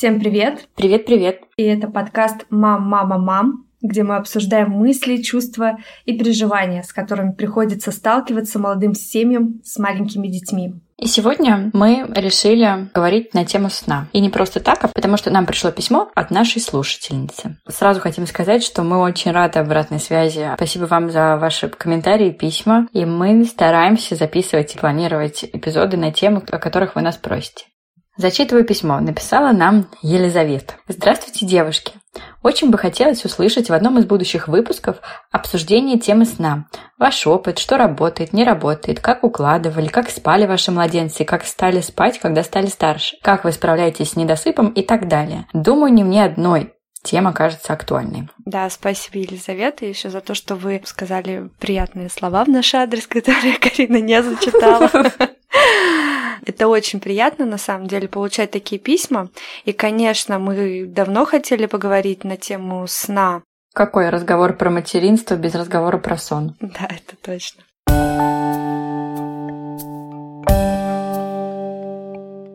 Всем привет! Привет-привет! И это подкаст «Мам, мама, мам», где мы обсуждаем мысли, чувства и переживания, с которыми приходится сталкиваться молодым семьям с маленькими детьми. И сегодня мы решили говорить на тему сна. И не просто так, а потому что нам пришло письмо от нашей слушательницы. Сразу хотим сказать, что мы очень рады обратной связи. Спасибо вам за ваши комментарии и письма. И мы стараемся записывать и планировать эпизоды на темы, о которых вы нас просите. Зачитываю письмо. Написала нам Елизавета. Здравствуйте, девушки. Очень бы хотелось услышать в одном из будущих выпусков обсуждение темы сна. Ваш опыт, что работает, не работает, как укладывали, как спали ваши младенцы, как стали спать, когда стали старше, как вы справляетесь с недосыпом и так далее. Думаю, не мне одной тема кажется актуальной. Да, спасибо, Елизавета, еще за то, что вы сказали приятные слова в наш адрес, которые Карина не зачитала. Это очень приятно, на самом деле, получать такие письма. И, конечно, мы давно хотели поговорить на тему сна. Какой разговор про материнство без разговора про сон? Да, это точно.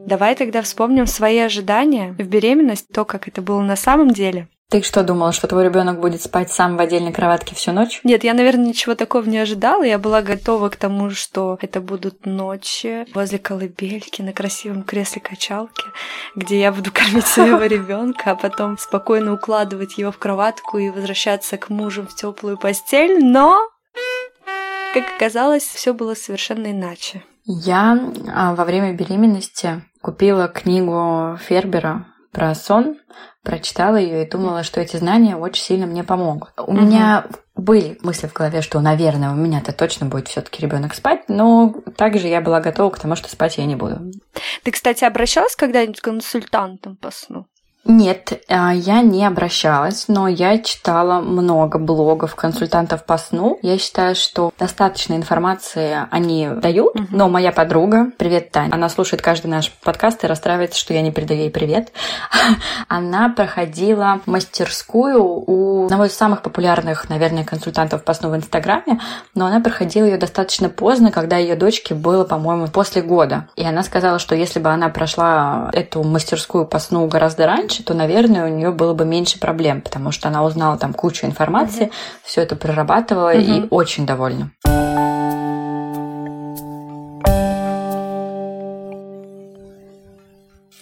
Давай тогда вспомним свои ожидания в беременность, то, как это было на самом деле. Ты что думала, что твой ребенок будет спать сам в отдельной кроватке всю ночь? Нет, я, наверное, ничего такого не ожидала. Я была готова к тому, что это будут ночи возле колыбельки на красивом кресле качалки, где я буду кормить своего ребенка, а потом спокойно укладывать его в кроватку и возвращаться к мужу в теплую постель. Но, как оказалось, все было совершенно иначе. Я а, во время беременности купила книгу Фербера про сон, прочитала ее и думала, что эти знания очень сильно мне помогут. У угу. меня были мысли в голове, что, наверное, у меня-то точно будет все-таки ребенок спать, но также я была готова к тому, что спать я не буду. Ты, кстати, обращалась когда-нибудь к консультантам по сну? Нет, а, я не обращалась, но я читала много блогов консультантов по сну. Я считаю, что достаточно информации они дают, uh но моя подруга, привет, Таня, она слушает каждый наш подкаст и расстраивается, что я не передаю ей привет. Она проходила мастерскую у одного из самых популярных, наверное, консультантов по сну в Инстаграме, но она проходила ее достаточно поздно, когда ее дочке было, по-моему, после года. И она сказала, что если бы она прошла эту мастерскую по сну гораздо раньше, раньше, то, наверное, у нее было бы меньше проблем, потому что она узнала там кучу информации, mm-hmm. все это прорабатывала mm-hmm. и очень довольна.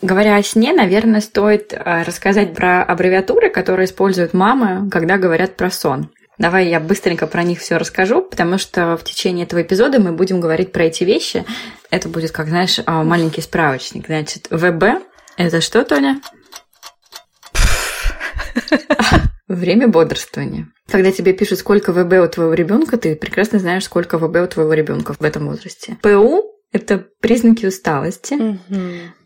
Говоря о сне, наверное, стоит э, рассказать про аббревиатуры, которые используют мамы, когда говорят про сон. Давай я быстренько про них все расскажу, потому что в течение этого эпизода мы будем говорить про эти вещи. Это будет, как знаешь, э, маленький справочник. Значит, ВБ – это что, Тоня? Время бодрствования. Когда тебе пишут, сколько ВБ у твоего ребенка, ты прекрасно знаешь, сколько ВБ у твоего ребенка в этом возрасте. ПУ это признаки усталости. Угу.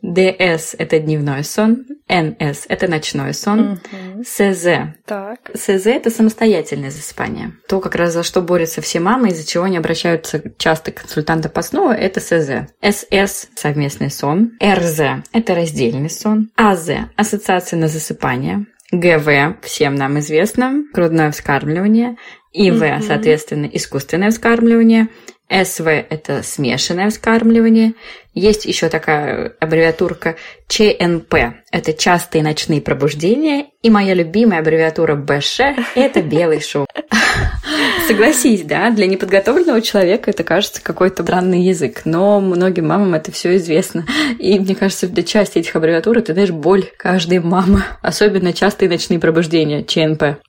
ДС – это дневной сон. НС – это ночной сон. Угу. СЗ. Так. СЗ – это самостоятельное засыпание. То, как раз за что борются все мамы, из-за чего они обращаются часто к консультанту по сну – это СЗ. СС – совместный сон. РЗ – это раздельный сон. АЗ – ассоциация на засыпание. ГВ всем нам известно, грудное вскармливание, ИВ, mm-hmm. соответственно, искусственное вскармливание, СВ – это смешанное вскармливание. Есть еще такая аббревиатурка ЧНП – это частые ночные пробуждения. И моя любимая аббревиатура БШ – это белый шум. Согласись, да, для неподготовленного человека это кажется какой-то странный язык, но многим мамам это все известно. И мне кажется, для части этих аббревиатур ты знаешь боль каждой мамы, особенно частые ночные пробуждения, ЧНП.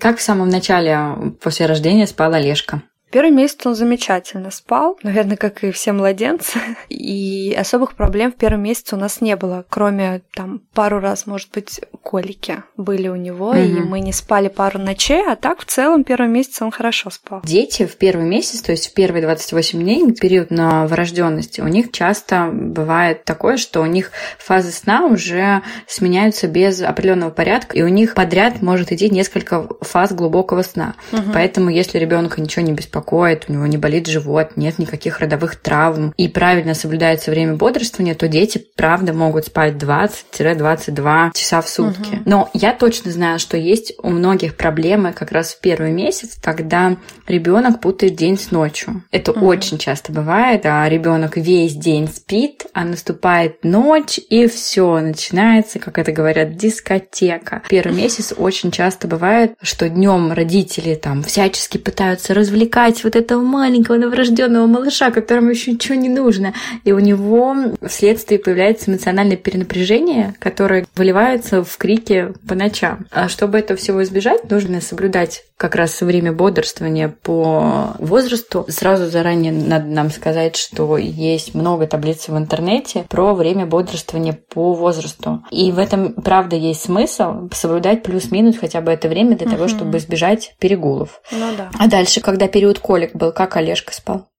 Как в самом начале после рождения спала Олежка? Первый месяц он замечательно спал, наверное, как и все младенцы. И особых проблем в первом месяце у нас не было, кроме там пару раз, может быть, колики были у него, угу. и мы не спали пару ночей, а так в целом первый месяц он хорошо спал. Дети в первый месяц, то есть в первые 28 дней, период новорожденности, у них часто бывает такое, что у них фазы сна уже сменяются без определенного порядка, и у них подряд может идти несколько фаз глубокого сна. Угу. Поэтому, если ребенка ничего не беспокоит, беспокоит, у него не болит живот, нет никаких родовых травм, и правильно соблюдается время бодрствования, то дети, правда, могут спать 20-22 часа в сутки. Угу. Но я точно знаю, что есть у многих проблемы как раз в первый месяц, когда ребенок путает день с ночью. Это угу. очень часто бывает, а ребенок весь день спит, а наступает ночь, и все, начинается, как это говорят, дискотека. Первый месяц очень часто бывает, что днем родители там всячески пытаются развлекать вот этого маленького новорожденного малыша, которому еще ничего не нужно. И у него вследствие появляется эмоциональное перенапряжение, которое выливается в крики по ночам. А чтобы этого всего избежать, нужно соблюдать как раз время бодрствования по возрасту. Сразу заранее надо нам сказать, что есть много таблиц в интернете про время бодрствования по возрасту. И в этом, правда, есть смысл соблюдать плюс-минус хотя бы это время для угу. того, чтобы избежать перегулов. Ну да. А дальше, когда период колик был, как Олежка спал?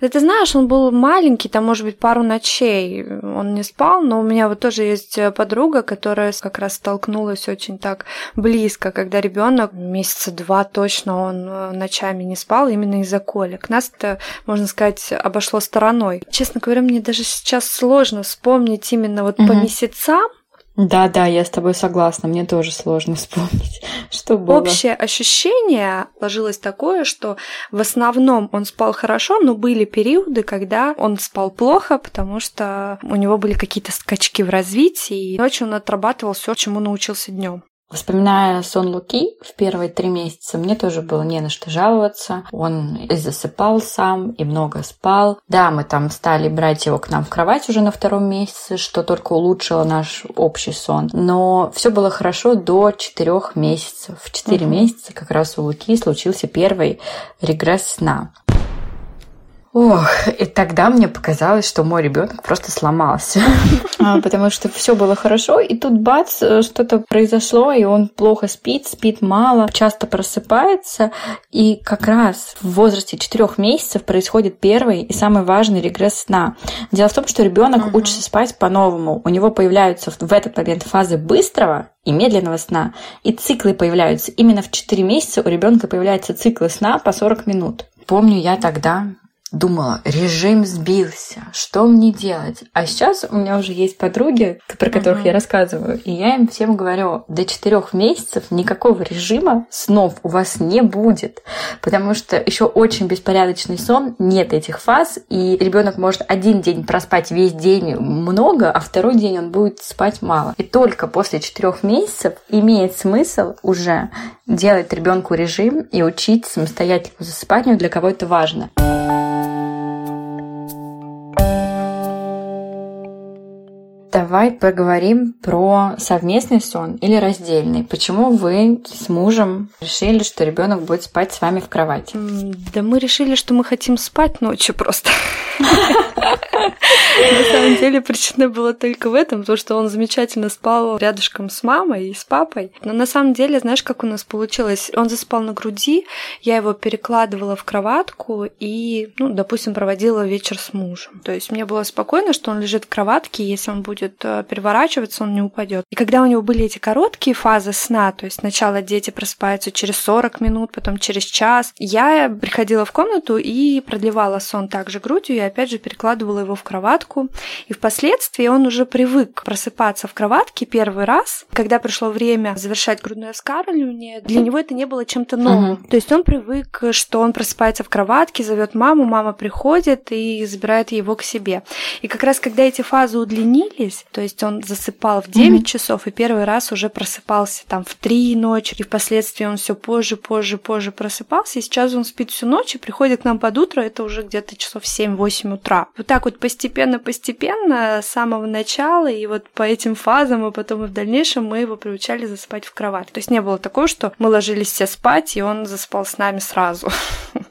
Да ты знаешь, он был маленький, там, может быть, пару ночей он не спал, но у меня вот тоже есть подруга, которая как раз столкнулась очень так близко, когда ребенок месяца два точно он э, ночами не спал именно из-за колик. Нас это, можно сказать, обошло стороной. Честно говоря, мне даже сейчас сложно вспомнить именно вот угу. по месяцам, да, да, я с тобой согласна. Мне тоже сложно вспомнить, что было. Общее ощущение сложилось такое, что в основном он спал хорошо, но были периоды, когда он спал плохо, потому что у него были какие-то скачки в развитии, и ночью он отрабатывал все, чему научился днем. Вспоминая сон Луки в первые три месяца, мне тоже было не на что жаловаться. Он и засыпал сам, и много спал. Да, мы там стали брать его к нам в кровать уже на втором месяце, что только улучшило наш общий сон. Но все было хорошо до четырех месяцев. В четыре угу. месяца как раз у Луки случился первый регресс сна. Ох, и тогда мне показалось, что мой ребенок просто сломался, а, потому что все было хорошо, и тут бац, э, что-то произошло, и он плохо спит, спит мало, часто просыпается, и как раз в возрасте четырех месяцев происходит первый и самый важный регресс сна. Дело в том, что ребенок угу. учится спать по-новому, у него появляются в этот момент фазы быстрого и медленного сна, и циклы появляются. Именно в 4 месяца у ребенка появляются циклы сна по 40 минут. Помню я тогда думала, режим сбился, что мне делать? А сейчас у меня уже есть подруги, про которых uh-huh. я рассказываю, и я им всем говорю, до четырех месяцев никакого режима снов у вас не будет, потому что еще очень беспорядочный сон, нет этих фаз, и ребенок может один день проспать весь день много, а второй день он будет спать мало. И только после четырех месяцев имеет смысл уже делать ребенку режим и учить самостоятельному засыпанию, для кого это важно. Давай поговорим про совместный сон или раздельный. Почему вы с мужем решили, что ребенок будет спать с вами в кровати? Да мы решили, что мы хотим спать ночью просто. На самом деле причина была только в этом, то, что он замечательно спал рядышком с мамой и с папой. Но на самом деле, знаешь, как у нас получилось? Он заспал на груди, я его перекладывала в кроватку и, ну, допустим, проводила вечер с мужем. То есть мне было спокойно, что он лежит в кроватке, если он будет э, переворачиваться, он не упадет. И когда у него были эти короткие фазы сна, то есть сначала дети просыпаются через 40 минут, потом через час, я приходила в комнату и продлевала сон также грудью, и опять же перекладывала его в кроватку. И впоследствии он уже привык просыпаться в кроватке первый раз. Когда пришло время завершать грудное вскармливание, для него это не было чем-то новым. Uh-huh. То есть он привык, что он просыпается в кроватке, зовет маму, мама приходит и забирает его к себе. И как раз когда эти фазы удлинились, то есть он засыпал в 9 uh-huh. часов и первый раз уже просыпался там в 3 ночи, и впоследствии он все позже, позже, позже просыпался, и сейчас он спит всю ночь и приходит к нам под утро, это уже где-то часов 7-8 утра. Вот так вот постепенно-постепенно с самого начала и вот по этим фазам, и потом и в дальнейшем мы его приучали засыпать в кровать. То есть не было такого, что мы ложились все спать, и он заспал с нами сразу.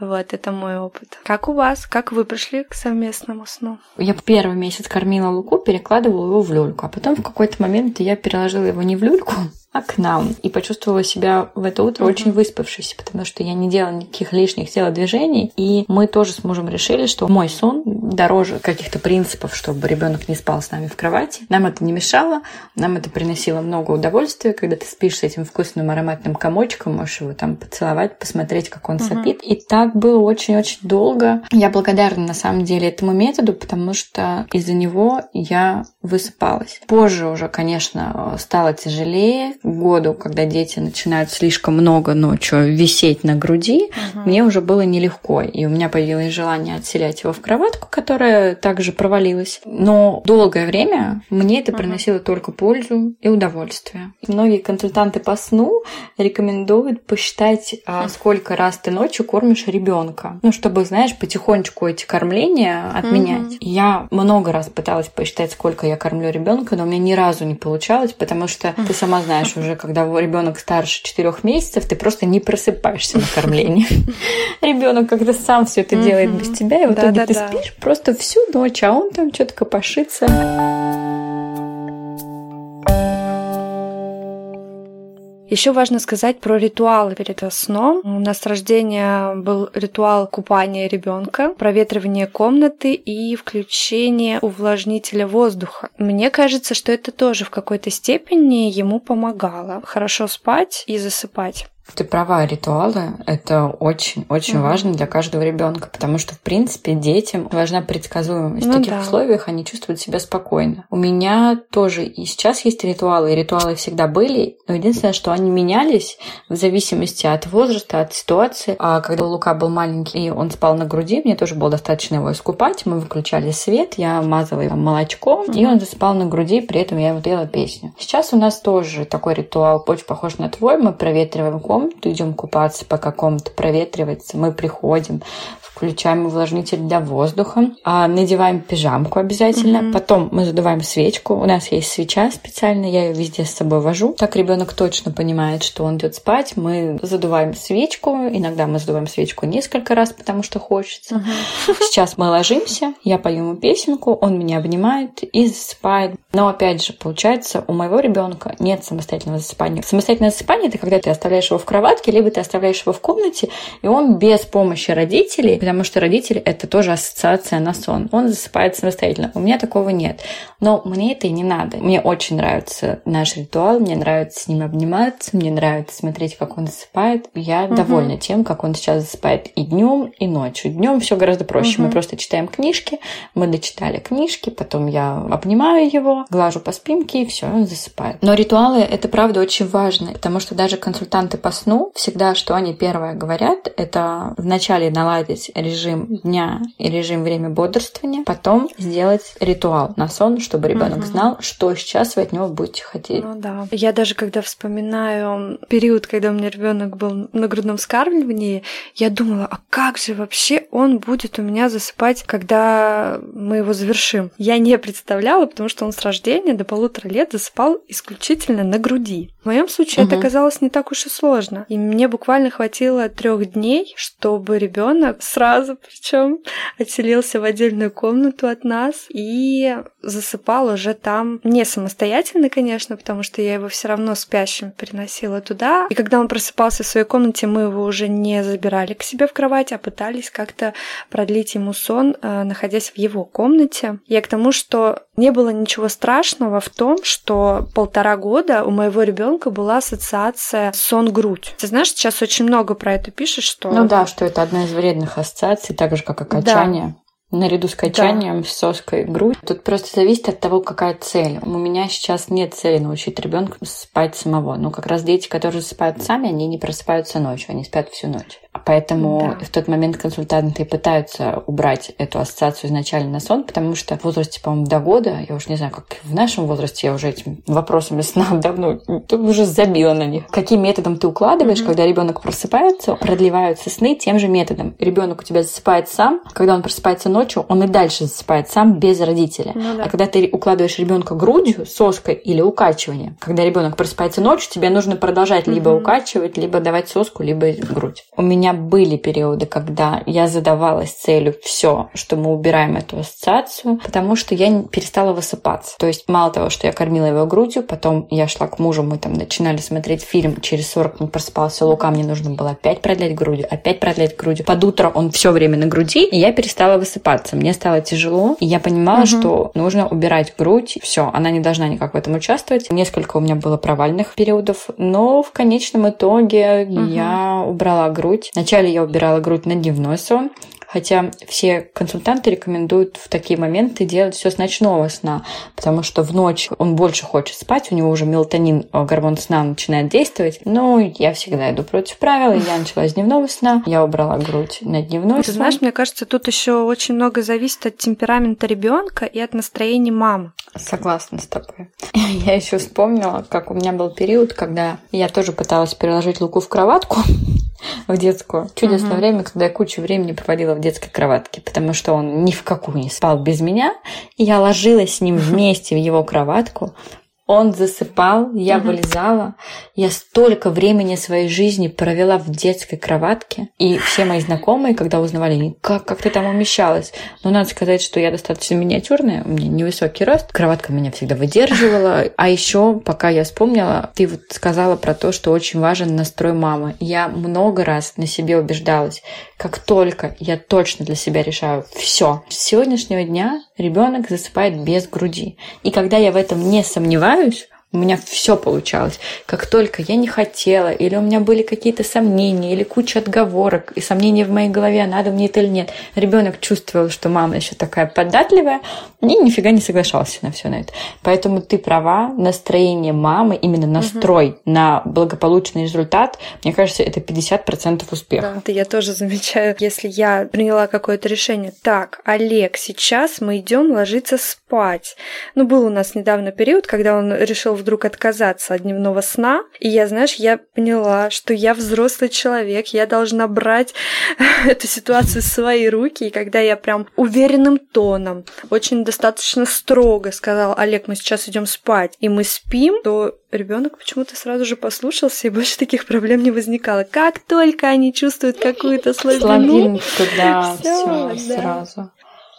Вот, это мой опыт. Как у вас? Как вы пришли к совместному сну? Я первый месяц кормила Луку, перекладывала его в люльку, а потом в какой-то момент я переложила его не в люльку, а к нам. И почувствовала себя в это утро mm-hmm. очень выспавшейся, потому что я не делала никаких лишних телодвижений. И мы тоже с мужем решили, что мой сон дороже каких-то принципов, чтобы ребенок не спал с нами в кровати. Нам это не мешало, нам это приносило много удовольствия, когда ты спишь с этим вкусным ароматным комочком, можешь его там поцеловать, посмотреть, как он mm-hmm. сопит. И так было очень-очень долго. Я благодарна на самом деле этому методу, потому что из-за него я высыпалась. Позже уже, конечно, стало тяжелее, году, когда дети начинают слишком много ночью висеть на груди, угу. мне уже было нелегко. И у меня появилось желание отселять его в кроватку, которая также провалилась. Но долгое время мне это приносило угу. только пользу и удовольствие. Многие консультанты по сну рекомендуют посчитать, угу. сколько раз ты ночью кормишь ребенка. Ну, чтобы, знаешь, потихонечку эти кормления отменять. Угу. Я много раз пыталась посчитать, сколько я кормлю ребенка, но у меня ни разу не получалось, потому что ты сама знаешь, уже, когда ребенок старше 4 месяцев, ты просто не просыпаешься на кормлении. Ребенок когда сам все это делает без тебя, и в итоге ты спишь просто всю ночь, а он там что-то копошится. Еще важно сказать про ритуалы перед сном. У нас с рождения был ритуал купания ребенка, проветривание комнаты и включение увлажнителя воздуха. Мне кажется, что это тоже в какой-то степени ему помогало хорошо спать и засыпать. Ты права, ритуалы — это очень-очень угу. важно для каждого ребенка, потому что, в принципе, детям важна предсказуемость. Ну, в таких да. условиях они чувствуют себя спокойно. У меня тоже и сейчас есть ритуалы, и ритуалы всегда были, но единственное, что они менялись в зависимости от возраста, от ситуации. А когда Лука был маленький, и он спал на груди, мне тоже было достаточно его искупать. Мы выключали свет, я мазала его молочком, угу. и он засыпал на груди, при этом я ему пела песню. Сейчас у нас тоже такой ритуал, очень похож на твой. Мы проветриваем комнату, комнату, идем купаться по какому-то, проветриваться, мы приходим, включаем увлажнитель для воздуха, а надеваем пижамку обязательно, mm-hmm. потом мы задуваем свечку, у нас есть свеча специальная, я ее везде с собой вожу, так ребенок точно понимает, что он идет спать, мы задуваем свечку, иногда мы задуваем свечку несколько раз, потому что хочется. Mm-hmm. Сейчас мы ложимся, я пою ему песенку, он меня обнимает и засыпает. Но опять же, получается, у моего ребенка нет самостоятельного засыпания. Самостоятельное засыпание это когда ты оставляешь его в кроватке, либо ты оставляешь его в комнате, и он без помощи родителей потому что родители — это тоже ассоциация на сон. Он засыпает самостоятельно. У меня такого нет. Но мне это и не надо. Мне очень нравится наш ритуал, мне нравится с ним обниматься, мне нравится смотреть, как он засыпает. Я угу. довольна тем, как он сейчас засыпает и днем, и ночью. Днем все гораздо проще. Угу. Мы просто читаем книжки, мы дочитали книжки, потом я обнимаю его, глажу по спинке, и все, он засыпает. Но ритуалы — это правда очень важно, потому что даже консультанты по сну всегда, что они первое говорят, это вначале наладить режим дня и режим время бодрствования, потом сделать ритуал на сон, чтобы ребенок угу. знал, что сейчас вы от него будете хотеть. Ну да. Я даже когда вспоминаю период, когда у меня ребенок был на грудном вскармливании, я думала, а как же вообще он будет у меня засыпать, когда мы его завершим? Я не представляла, потому что он с рождения до полутора лет засыпал исключительно на груди. В моем случае угу. это оказалось не так уж и сложно. И мне буквально хватило трех дней, чтобы ребенок сразу причем отселился в отдельную комнату от нас и засыпал уже там не самостоятельно, конечно, потому что я его все равно спящим переносила туда. И когда он просыпался в своей комнате, мы его уже не забирали к себе в кровать, а пытались как-то продлить ему сон, э, находясь в его комнате. Я к тому, что не было ничего страшного в том, что полтора года у моего ребенка была ассоциация сон-грудь. Ты знаешь, сейчас очень много про это пишешь, что... Ну да, что это одна из вредных ассоциаций, так же, как и качание. Да. Наряду с качанием, да. с соской грудь. Тут просто зависит от того, какая цель. У меня сейчас нет цели научить ребенка спать самого. Но как раз дети, которые засыпают сами, они не просыпаются ночью, они спят всю ночь. Поэтому да. в тот момент консультанты пытаются убрать эту ассоциацию изначально на сон, потому что в возрасте, по-моему, до года, я уже не знаю, как в нашем возрасте, я уже этими вопросами сна давно уже забила на них. Каким методом ты укладываешь, mm-hmm. когда ребенок просыпается, продлеваются сны тем же методом. Ребенок у тебя засыпает сам, когда он просыпается ночью, он и дальше засыпает сам без родителя. Ну, да. А когда ты укладываешь ребенка грудью, соской или укачиванием, когда ребенок просыпается ночью, тебе нужно продолжать mm-hmm. либо укачивать, либо давать соску, либо грудь. У меня были периоды, когда я задавалась целью все, что мы убираем эту ассоциацию, потому что я перестала высыпаться. То есть мало того, что я кормила его грудью, потом я шла к мужу, мы там начинали смотреть фильм, через 40 минут просыпался Лука, мне нужно было опять продлять грудью, опять продлять грудью. Под утро он все время на груди, и я перестала высыпаться. Мне стало тяжело, и я понимала, угу. что нужно убирать грудь. Все, она не должна никак в этом участвовать. Несколько у меня было провальных периодов, но в конечном итоге угу. я убрала грудь. Вначале я убирала грудь на дневной сон, Хотя все консультанты рекомендуют в такие моменты делать все с ночного сна, потому что в ночь он больше хочет спать, у него уже мелатонин, э, гормон сна начинает действовать. Но я всегда иду против правил, я начала с дневного сна, я убрала грудь на дневной Ты сон. знаешь, мне кажется, тут еще очень много зависит от темперамента ребенка и от настроения мамы. Согласна с тобой. Я еще вспомнила, как у меня был период, когда я тоже пыталась переложить Луку в кроватку, в детскую. Чудесное угу. время, когда я кучу времени проводила в детской кроватке, потому что он ни в какую не спал без меня. И я ложилась с ним вместе в его кроватку, он засыпал, я угу. вылезала. Я столько времени своей жизни провела в детской кроватке. И все мои знакомые, когда узнавали, как, как ты там умещалась. Но надо сказать, что я достаточно миниатюрная, у меня невысокий рост. Кроватка меня всегда выдерживала. А еще, пока я вспомнила, ты вот сказала про то, что очень важен настрой мамы. Я много раз на себе убеждалась, как только я точно для себя решаю все, с сегодняшнего дня ребенок засыпает без груди. И когда я в этом не сомневаюсь, у меня все получалось. Как только я не хотела, или у меня были какие-то сомнения, или куча отговорок, и сомнения в моей голове, надо мне это или нет. Ребенок чувствовал, что мама еще такая податливая, и нифига не соглашался на все на это. Поэтому ты права, настроение мамы, именно настрой угу. на благополучный результат, мне кажется, это 50% успеха. Да, это я тоже замечаю. Если я приняла какое-то решение, так, Олег, сейчас мы идем ложиться спать. Ну, был у нас недавно период, когда он решил вдруг отказаться от дневного сна. И я, знаешь, я поняла, что я взрослый человек, я должна брать эту ситуацию в свои руки. И когда я прям уверенным тоном, очень достаточно строго сказала, Олег, мы сейчас идем спать, и мы спим, то ребенок почему-то сразу же послушался, и больше таких проблем не возникало. Как только они чувствуют какую-то слабину, да, все, да. сразу.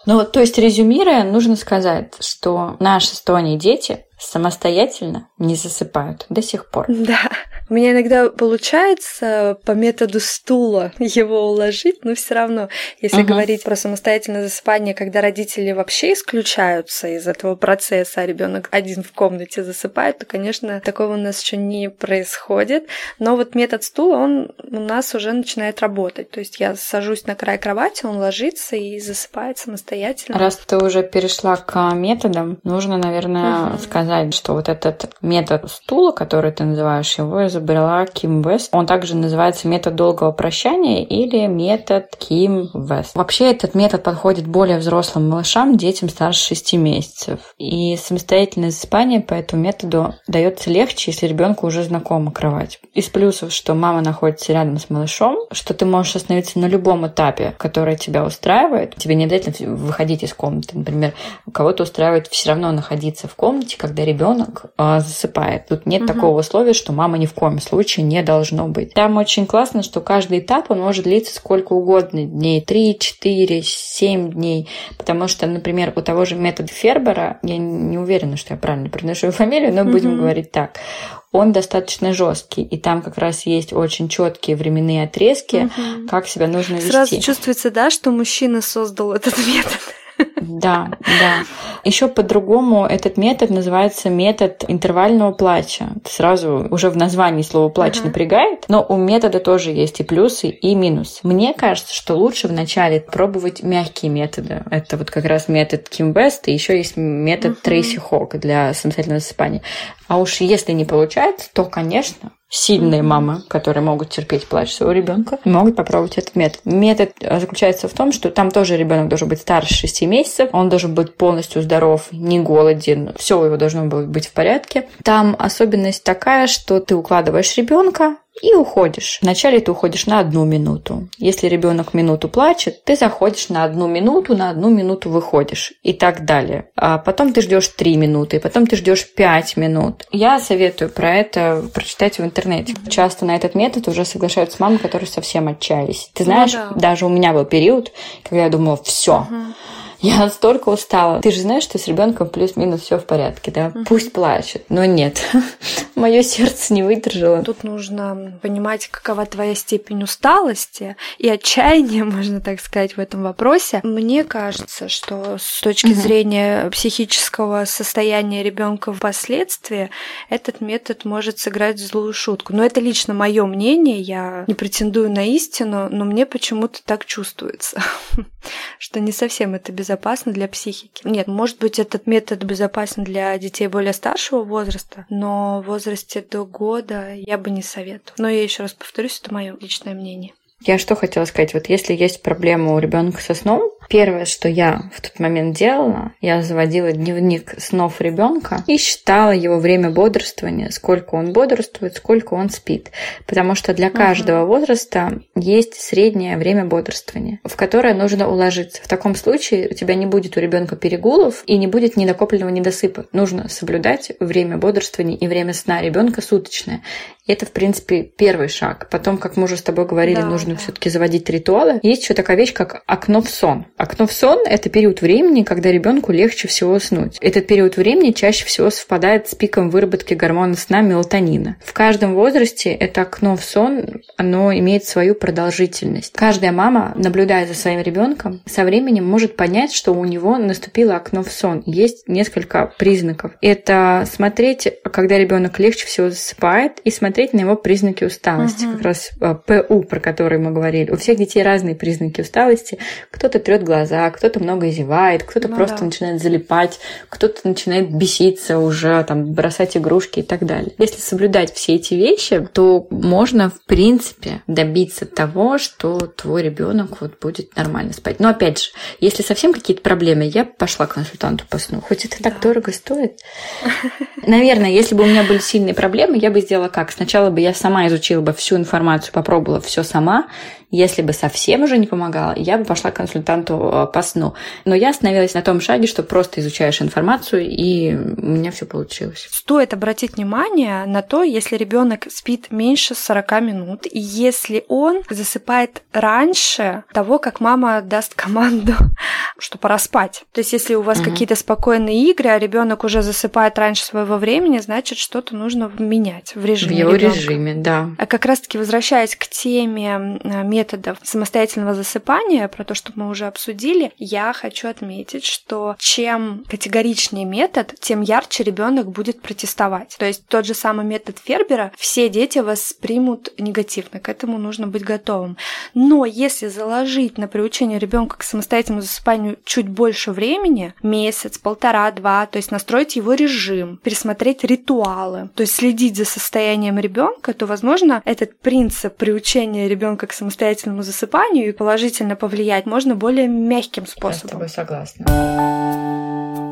Ну, то есть, резюмируя, нужно сказать, что наши с Тони дети самостоятельно не засыпают до сих пор. Да. У меня иногда получается по методу стула его уложить, но все равно, если угу. говорить про самостоятельное засыпание, когда родители вообще исключаются из этого процесса, а ребенок один в комнате засыпает, то, конечно, такого у нас еще не происходит. Но вот метод стула, он у нас уже начинает работать. То есть я сажусь на край кровати, он ложится и засыпает самостоятельно. Раз ты уже перешла к методам, нужно, наверное, угу. сказать, что вот этот метод стула, который ты называешь, его изобрела Ким Вест. Он также называется метод долгого прощания или метод Ким Вест. Вообще этот метод подходит более взрослым малышам, детям старше 6 месяцев. И самостоятельное засыпание по этому методу дается легче, если ребенку уже знакома кровать. Из плюсов, что мама находится рядом с малышом, что ты можешь остановиться на любом этапе, который тебя устраивает. Тебе не обязательно выходить из комнаты. Например, кого-то устраивает все равно находиться в комнате, когда ребенок э, засыпает. Тут нет угу. такого условия, что мама не в коем случае не должно быть. Там очень классно, что каждый этап он может длиться сколько угодно дней. 3, 4, 7 дней. Потому что, например, у того же метода Фербера, я не уверена, что я правильно произношу его фамилию, но будем mm-hmm. говорить так он достаточно жесткий, и там как раз есть очень четкие временные отрезки, угу. как себя нужно вести. Сразу чувствуется, да, что мужчина создал этот метод. Да, да. Еще по-другому этот метод называется метод интервального плача. Сразу уже в названии слово плач uh-huh. напрягает, но у метода тоже есть и плюсы, и минусы. Мне кажется, что лучше вначале пробовать мягкие методы. Это вот как раз метод Ким Бест, и еще есть метод uh-huh. Трейси Хок для самостоятельного засыпания. А уж если не получается, то, конечно, сильные мамы, которые могут терпеть плач своего ребенка, могут попробовать этот метод. Метод заключается в том, что там тоже ребенок должен быть старше 6 месяцев, он должен быть полностью здоров, не голоден, все у него должно быть в порядке. Там особенность такая, что ты укладываешь ребенка, и уходишь. Вначале ты уходишь на одну минуту. Если ребенок минуту плачет, ты заходишь на одну минуту, на одну минуту выходишь и так далее. А потом ты ждешь три минуты, потом ты ждешь пять минут. Я советую про это прочитать в интернете. Часто на этот метод уже соглашаются мамы, которые совсем отчаялись. Ты знаешь, ну, да. даже у меня был период, когда я думала, все. Угу я настолько устала. Ты же знаешь, что с ребенком плюс-минус все в порядке, да? Угу. Пусть плачет, но нет. Мое сердце не выдержало. Тут нужно понимать, какова твоя степень усталости и отчаяния, можно так сказать, в этом вопросе. Мне кажется, что с точки угу. зрения психического состояния ребенка впоследствии этот метод может сыграть злую шутку. Но это лично мое мнение, я не претендую на истину, но мне почему-то так чувствуется, что не совсем это безопасно безопасно для психики. Нет, может быть, этот метод безопасен для детей более старшего возраста, но в возрасте до года я бы не советовала. Но я еще раз повторюсь, это мое личное мнение. Я что хотела сказать, вот если есть проблема у ребенка со сном, Первое, что я в тот момент делала, я заводила дневник снов ребенка и считала его время бодрствования, сколько он бодрствует, сколько он спит. Потому что для каждого uh-huh. возраста есть среднее время бодрствования, в которое нужно уложиться. В таком случае у тебя не будет у ребенка перегулов и не будет ненакопленного недосыпа. Нужно соблюдать время бодрствования и время сна ребенка суточное. И это, в принципе, первый шаг. Потом, как мы уже с тобой говорили, да, нужно да. все-таки заводить ритуалы. Есть еще такая вещь, как окно в сон. Окно в сон – это период времени, когда ребенку легче всего уснуть. Этот период времени чаще всего совпадает с пиком выработки гормона сна мелатонина. В каждом возрасте это окно в сон, оно имеет свою продолжительность. Каждая мама, наблюдая за своим ребенком, со временем может понять, что у него наступило окно в сон. Есть несколько признаков. Это смотреть, когда ребенок легче всего засыпает, и смотреть на его признаки усталости. Угу. Как раз а, ПУ, про который мы говорили. У всех детей разные признаки усталости. Кто-то трет глаза, кто-то много зевает, кто-то ну, просто да. начинает залипать, кто-то начинает беситься уже, там, бросать игрушки и так далее. Если соблюдать все эти вещи, то можно, в принципе, добиться того, что твой ребенок вот будет нормально спать. Но опять же, если совсем какие-то проблемы, я пошла к консультанту по сну. Хоть это да. так дорого стоит. Наверное, если бы у меня были сильные проблемы, я бы сделала как? Сначала бы я сама изучила бы всю информацию, попробовала все сама, если бы совсем уже не помогало, я бы пошла к консультанту э, по сну. Но я остановилась на том шаге, что просто изучаешь информацию, и у меня все получилось. Стоит обратить внимание на то, если ребенок спит меньше 40 минут, и если он засыпает раньше того, как мама даст команду, что пора спать. То есть, если у вас угу. какие-то спокойные игры, а ребенок уже засыпает раньше своего времени, значит, что-то нужно менять в режиме. В его ребенка. режиме, да. А как раз-таки возвращаясь к теме метода методов самостоятельного засыпания, про то, что мы уже обсудили, я хочу отметить, что чем категоричнее метод, тем ярче ребенок будет протестовать. То есть тот же самый метод Фербера все дети воспримут негативно, к этому нужно быть готовым. Но если заложить на приучение ребенка к самостоятельному засыпанию чуть больше времени, месяц, полтора, два, то есть настроить его режим, пересмотреть ритуалы, то есть следить за состоянием ребенка, то, возможно, этот принцип приучения ребенка к самостоятельному засыпанию и положительно повлиять можно более мягким способом. Я с тобой согласна.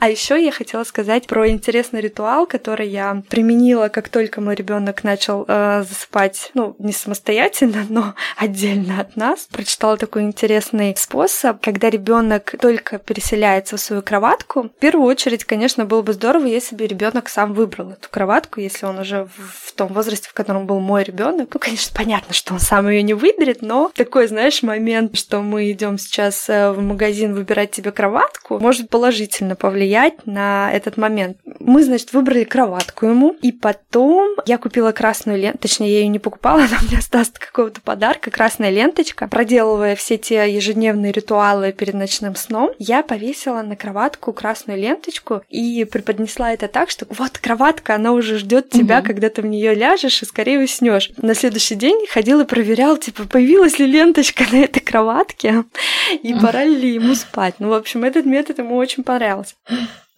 А еще я хотела сказать про интересный ритуал, который я применила, как только мой ребенок начал э, засыпать, ну, не самостоятельно, но отдельно от нас. Прочитала такой интересный способ, когда ребенок только переселяется в свою кроватку. В первую очередь, конечно, было бы здорово, если бы ребенок сам выбрал эту кроватку, если он уже в, том возрасте, в котором был мой ребенок. Ну, конечно, понятно, что он сам ее не выберет, но такой, знаешь, момент, что мы идем сейчас э, в магазин выбирать тебе кроватку, может положительно повлиять повлиять на этот момент. Мы, значит, выбрали кроватку ему, и потом я купила красную ленту, точнее, я ее не покупала, она мне осталась какого-то подарка, красная ленточка. Проделывая все те ежедневные ритуалы перед ночным сном, я повесила на кроватку красную ленточку и преподнесла это так, что вот кроватка, она уже ждет тебя, угу. когда ты в нее ляжешь и скорее уснешь. На следующий день ходил и проверял, типа, появилась ли ленточка на этой кроватке, и пора ли ему спать. Ну, в общем, этот метод ему очень понравился.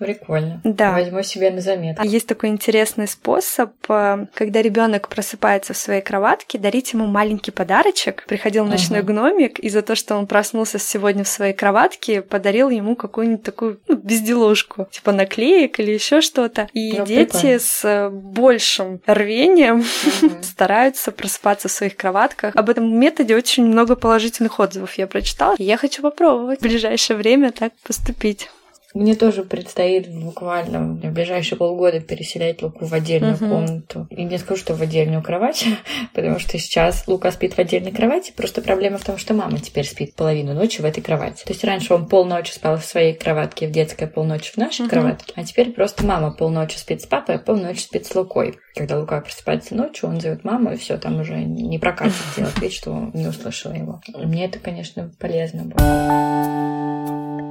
Прикольно. Да. Возьму себе на заметку. А есть такой интересный способ, э, когда ребенок просыпается в своей кроватке, дарить ему маленький подарочек. Приходил ночной Ага. гномик, и за то, что он проснулся сегодня в своей кроватке, подарил ему какую-нибудь такую ну, безделушку, типа наклеек или еще что-то. И Ну, дети прикольно. с э, большим рвением Мгм. стараются просыпаться в своих кроватках. Об этом методе очень много положительных отзывов я прочитала. И я хочу попробовать в ближайшее время так поступить. Мне тоже предстоит буквально в ближайшие полгода переселять Луку в отдельную Мгм. комнату. И не скажу, что в отдельную кровать, потому что сейчас Лука спит в отдельной кровати. Просто проблема в том, что мама теперь спит половину ночи в этой кровати. То есть раньше он полночи спал в своей кроватке, в детской, полночи в нашей Мгм. кроватке. А теперь просто мама полночи спит с папой, а полночи спит с Лукой. Когда Лука просыпается ночью, он зовет маму, и все, там уже не прокатит делать вид, что не услышала его. Мне это, конечно, полезно было.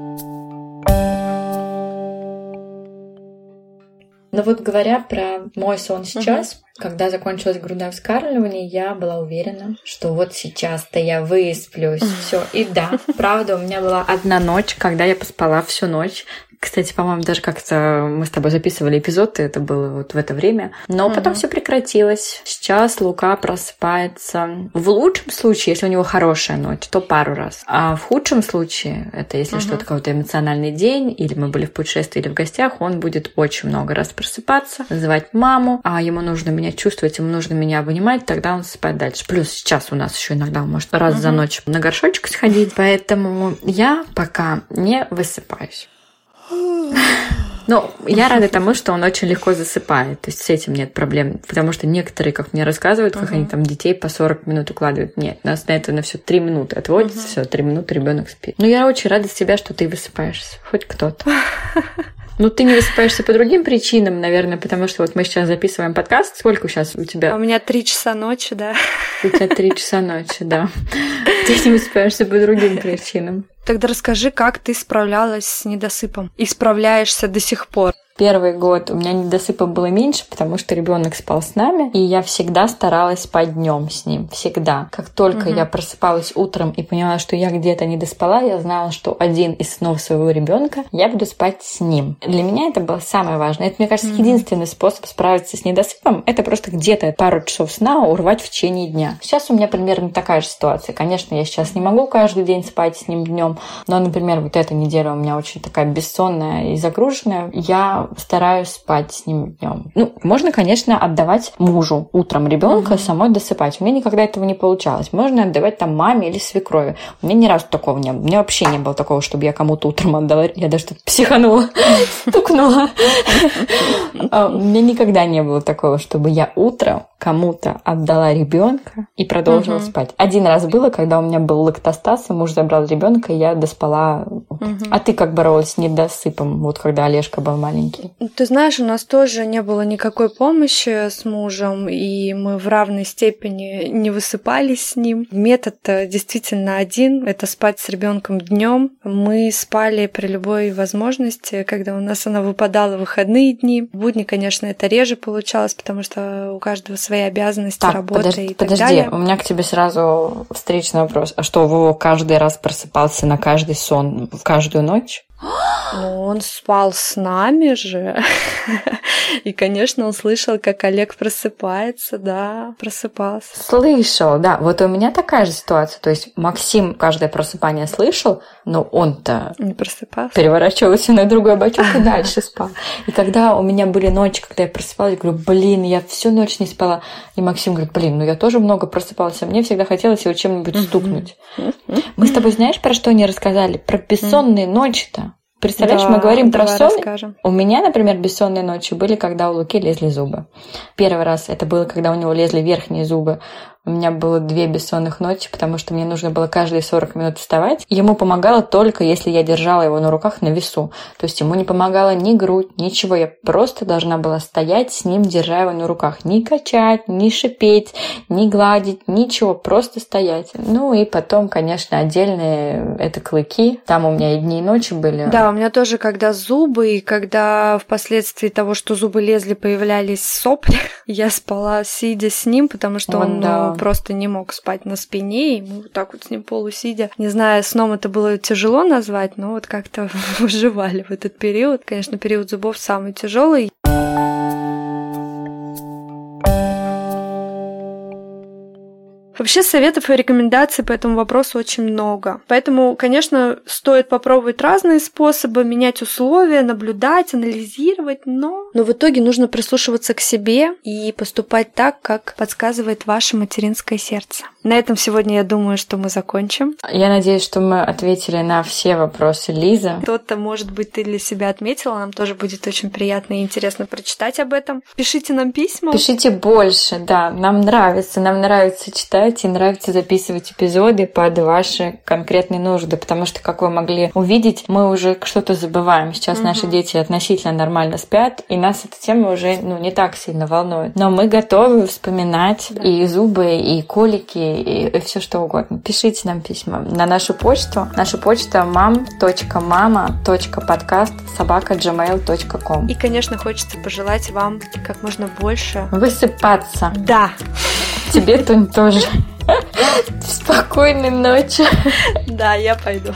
Но вот говоря про мой сон сейчас, когда закончилось грудное вскармливание, я была уверена, что вот сейчас-то я высплюсь, все. И да, правда, у меня была одна ночь, когда я поспала всю ночь. Кстати, по-моему, даже как-то мы с тобой записывали эпизод, и это было вот в это время. Но Мгм. потом все прекратилось. Сейчас Лука просыпается. В лучшем случае, если у него хорошая ночь, то пару раз. А в худшем случае, это если Мгм. что-то какой-то эмоциональный день, или мы были в путешествии или в гостях, он будет очень много раз просыпаться, называть маму, а ему нужно меня чувствовать, ему нужно меня обнимать, тогда он спать дальше. Плюс сейчас у нас еще иногда он может раз за Мгм. ночь на горшочек сходить, поэтому я пока не высыпаюсь. Ну, я рада тому, что он очень легко засыпает. То есть с этим нет проблем. Потому что некоторые, как мне рассказывают, как Мгм. они там детей по 40 минут укладывают. Нет, у нас на это на все 3 минуты отводится, Мгм. все, 3 минуты ребенок спит. Но я очень рада с тебя, что ты высыпаешься. Хоть кто-то. Ну, ты не высыпаешься по другим причинам, наверное, потому что вот мы сейчас записываем подкаст. Сколько сейчас у А у тебя? меня три часа ночи, да. У тебя 3 часа ночи, да. Ты не высыпаешься по другим причинам. Тогда расскажи, как ты справлялась с недосыпом и справляешься до сих пор. Первый год у меня недосыпа было меньше, потому что ребенок спал с нами, и я всегда старалась спать днем с ним. Всегда. Как только Мгм. я просыпалась утром и поняла, что я где-то не доспала, я знала, что один из снов своего ребенка я буду спать с ним. Для меня это было самое важное. Это, мне кажется, Мгм. единственный способ справиться с недосыпом. Это просто где-то пару часов сна урвать в течение дня. Сейчас у меня примерно такая же ситуация. Конечно, я сейчас не могу каждый день спать с ним днем, но, например, вот эта неделя у меня очень такая бессонная и загруженная. Я стараюсь спать с ним днем. Ну, можно, конечно, отдавать мужу утром ребенка Мгм. самой досыпать. У меня никогда этого не получалось. Можно отдавать там маме или свекрови. У меня ни разу такого не было. У меня вообще не было такого, чтобы я кому-то утром отдала. Я даже тут психанула, стукнула. А, У меня никогда не было такого, чтобы я утром кому-то отдала ребенка и продолжила Мгм. спать. Один раз было, когда у меня был лактостаз, и муж забрал ребенка, и я доспала. Мгм. А ты как боролась с недосыпом, вот когда Олежка был маленький? Ты знаешь, у нас тоже не было никакой помощи с мужем, и мы в равной степени не высыпались с ним. Метод действительно один — это спать с ребенком днем. Мы спали при любой возможности, когда у нас она выпадала в выходные дни. В будни, конечно, это реже получалось, потому что у каждого свои обязанности, Так, работа подожди, и так подожди, далее. у меня к тебе сразу встречный вопрос. А что, Вова каждый раз просыпался на каждый сон в каждую ночь? Ну, он спал с нами же. И, конечно, он слышал, как Олег просыпается, да, просыпался. Слышал, да. Вот у меня такая же ситуация. То есть Максим каждое просыпание слышал, но он-то Не просыпался. переворачивался на другой бочок и дальше спал. И когда у меня были ночи, когда я просыпалась, я говорю, блин, я всю ночь не спала. И Максим говорит, блин, ну я тоже много просыпался, мне всегда хотелось его чем-нибудь стукнуть. Мы с тобой знаешь, про что не рассказали? Про бессонные ночи-то. Представляешь, мы Да, говорим про сон. расскажем. У меня, например, бессонные ночи были, когда у Луки лезли зубы. Первый раз это было, когда у него лезли верхние зубы. У меня было две бессонных ночи, потому что мне нужно было каждые 40 минут вставать. Ему помогало только, если я держала его на руках на весу. То есть ему не помогала ни грудь, ничего. Я просто должна была стоять с ним, держа его на руках. Не качать, не шипеть, не гладить, ничего. Просто стоять. Ну и потом, конечно, отдельные это клыки. Там у меня и дни, и ночи были. Да, у меня тоже, когда зубы, и когда впоследствии того, что зубы лезли, появлялись сопли, я спала сидя с ним, потому что Вот он да. Он просто не мог спать на спине, и мы вот так вот с ним полусидя. Не знаю, сном это было тяжело назвать, но вот как-то выживали в этот период. Конечно, период зубов самый тяжелый. Вообще советов и рекомендаций по этому вопросу очень много. Поэтому, конечно, стоит попробовать разные способы, менять условия, наблюдать, анализировать, но... Но в итоге нужно прислушиваться к себе и поступать так, как подсказывает ваше материнское сердце. На этом сегодня я думаю, что мы закончим. Я надеюсь, что мы ответили на все вопросы Лиза. Кто-то, может быть, ты для себя отметила. Нам тоже будет очень приятно и интересно прочитать об этом. Пишите нам письма. Пишите больше, да. Нам нравится. Нам нравится читать и нравится записывать эпизоды под ваши конкретные нужды, потому что, как вы могли увидеть, мы уже что-то забываем. Сейчас угу. наши дети относительно нормально спят, и нас эта тема уже ну, не так сильно волнует. Но мы готовы вспоминать да. и зубы, и колики, и, и все что угодно. Пишите нам письма на нашу почту. Наша почта mam.mama.podcast собака gmail.com. И, конечно, хочется пожелать вам как можно больше высыпаться. Да. Тебе, Тунь, тоже. Спокойной ночи. Да, я пойду.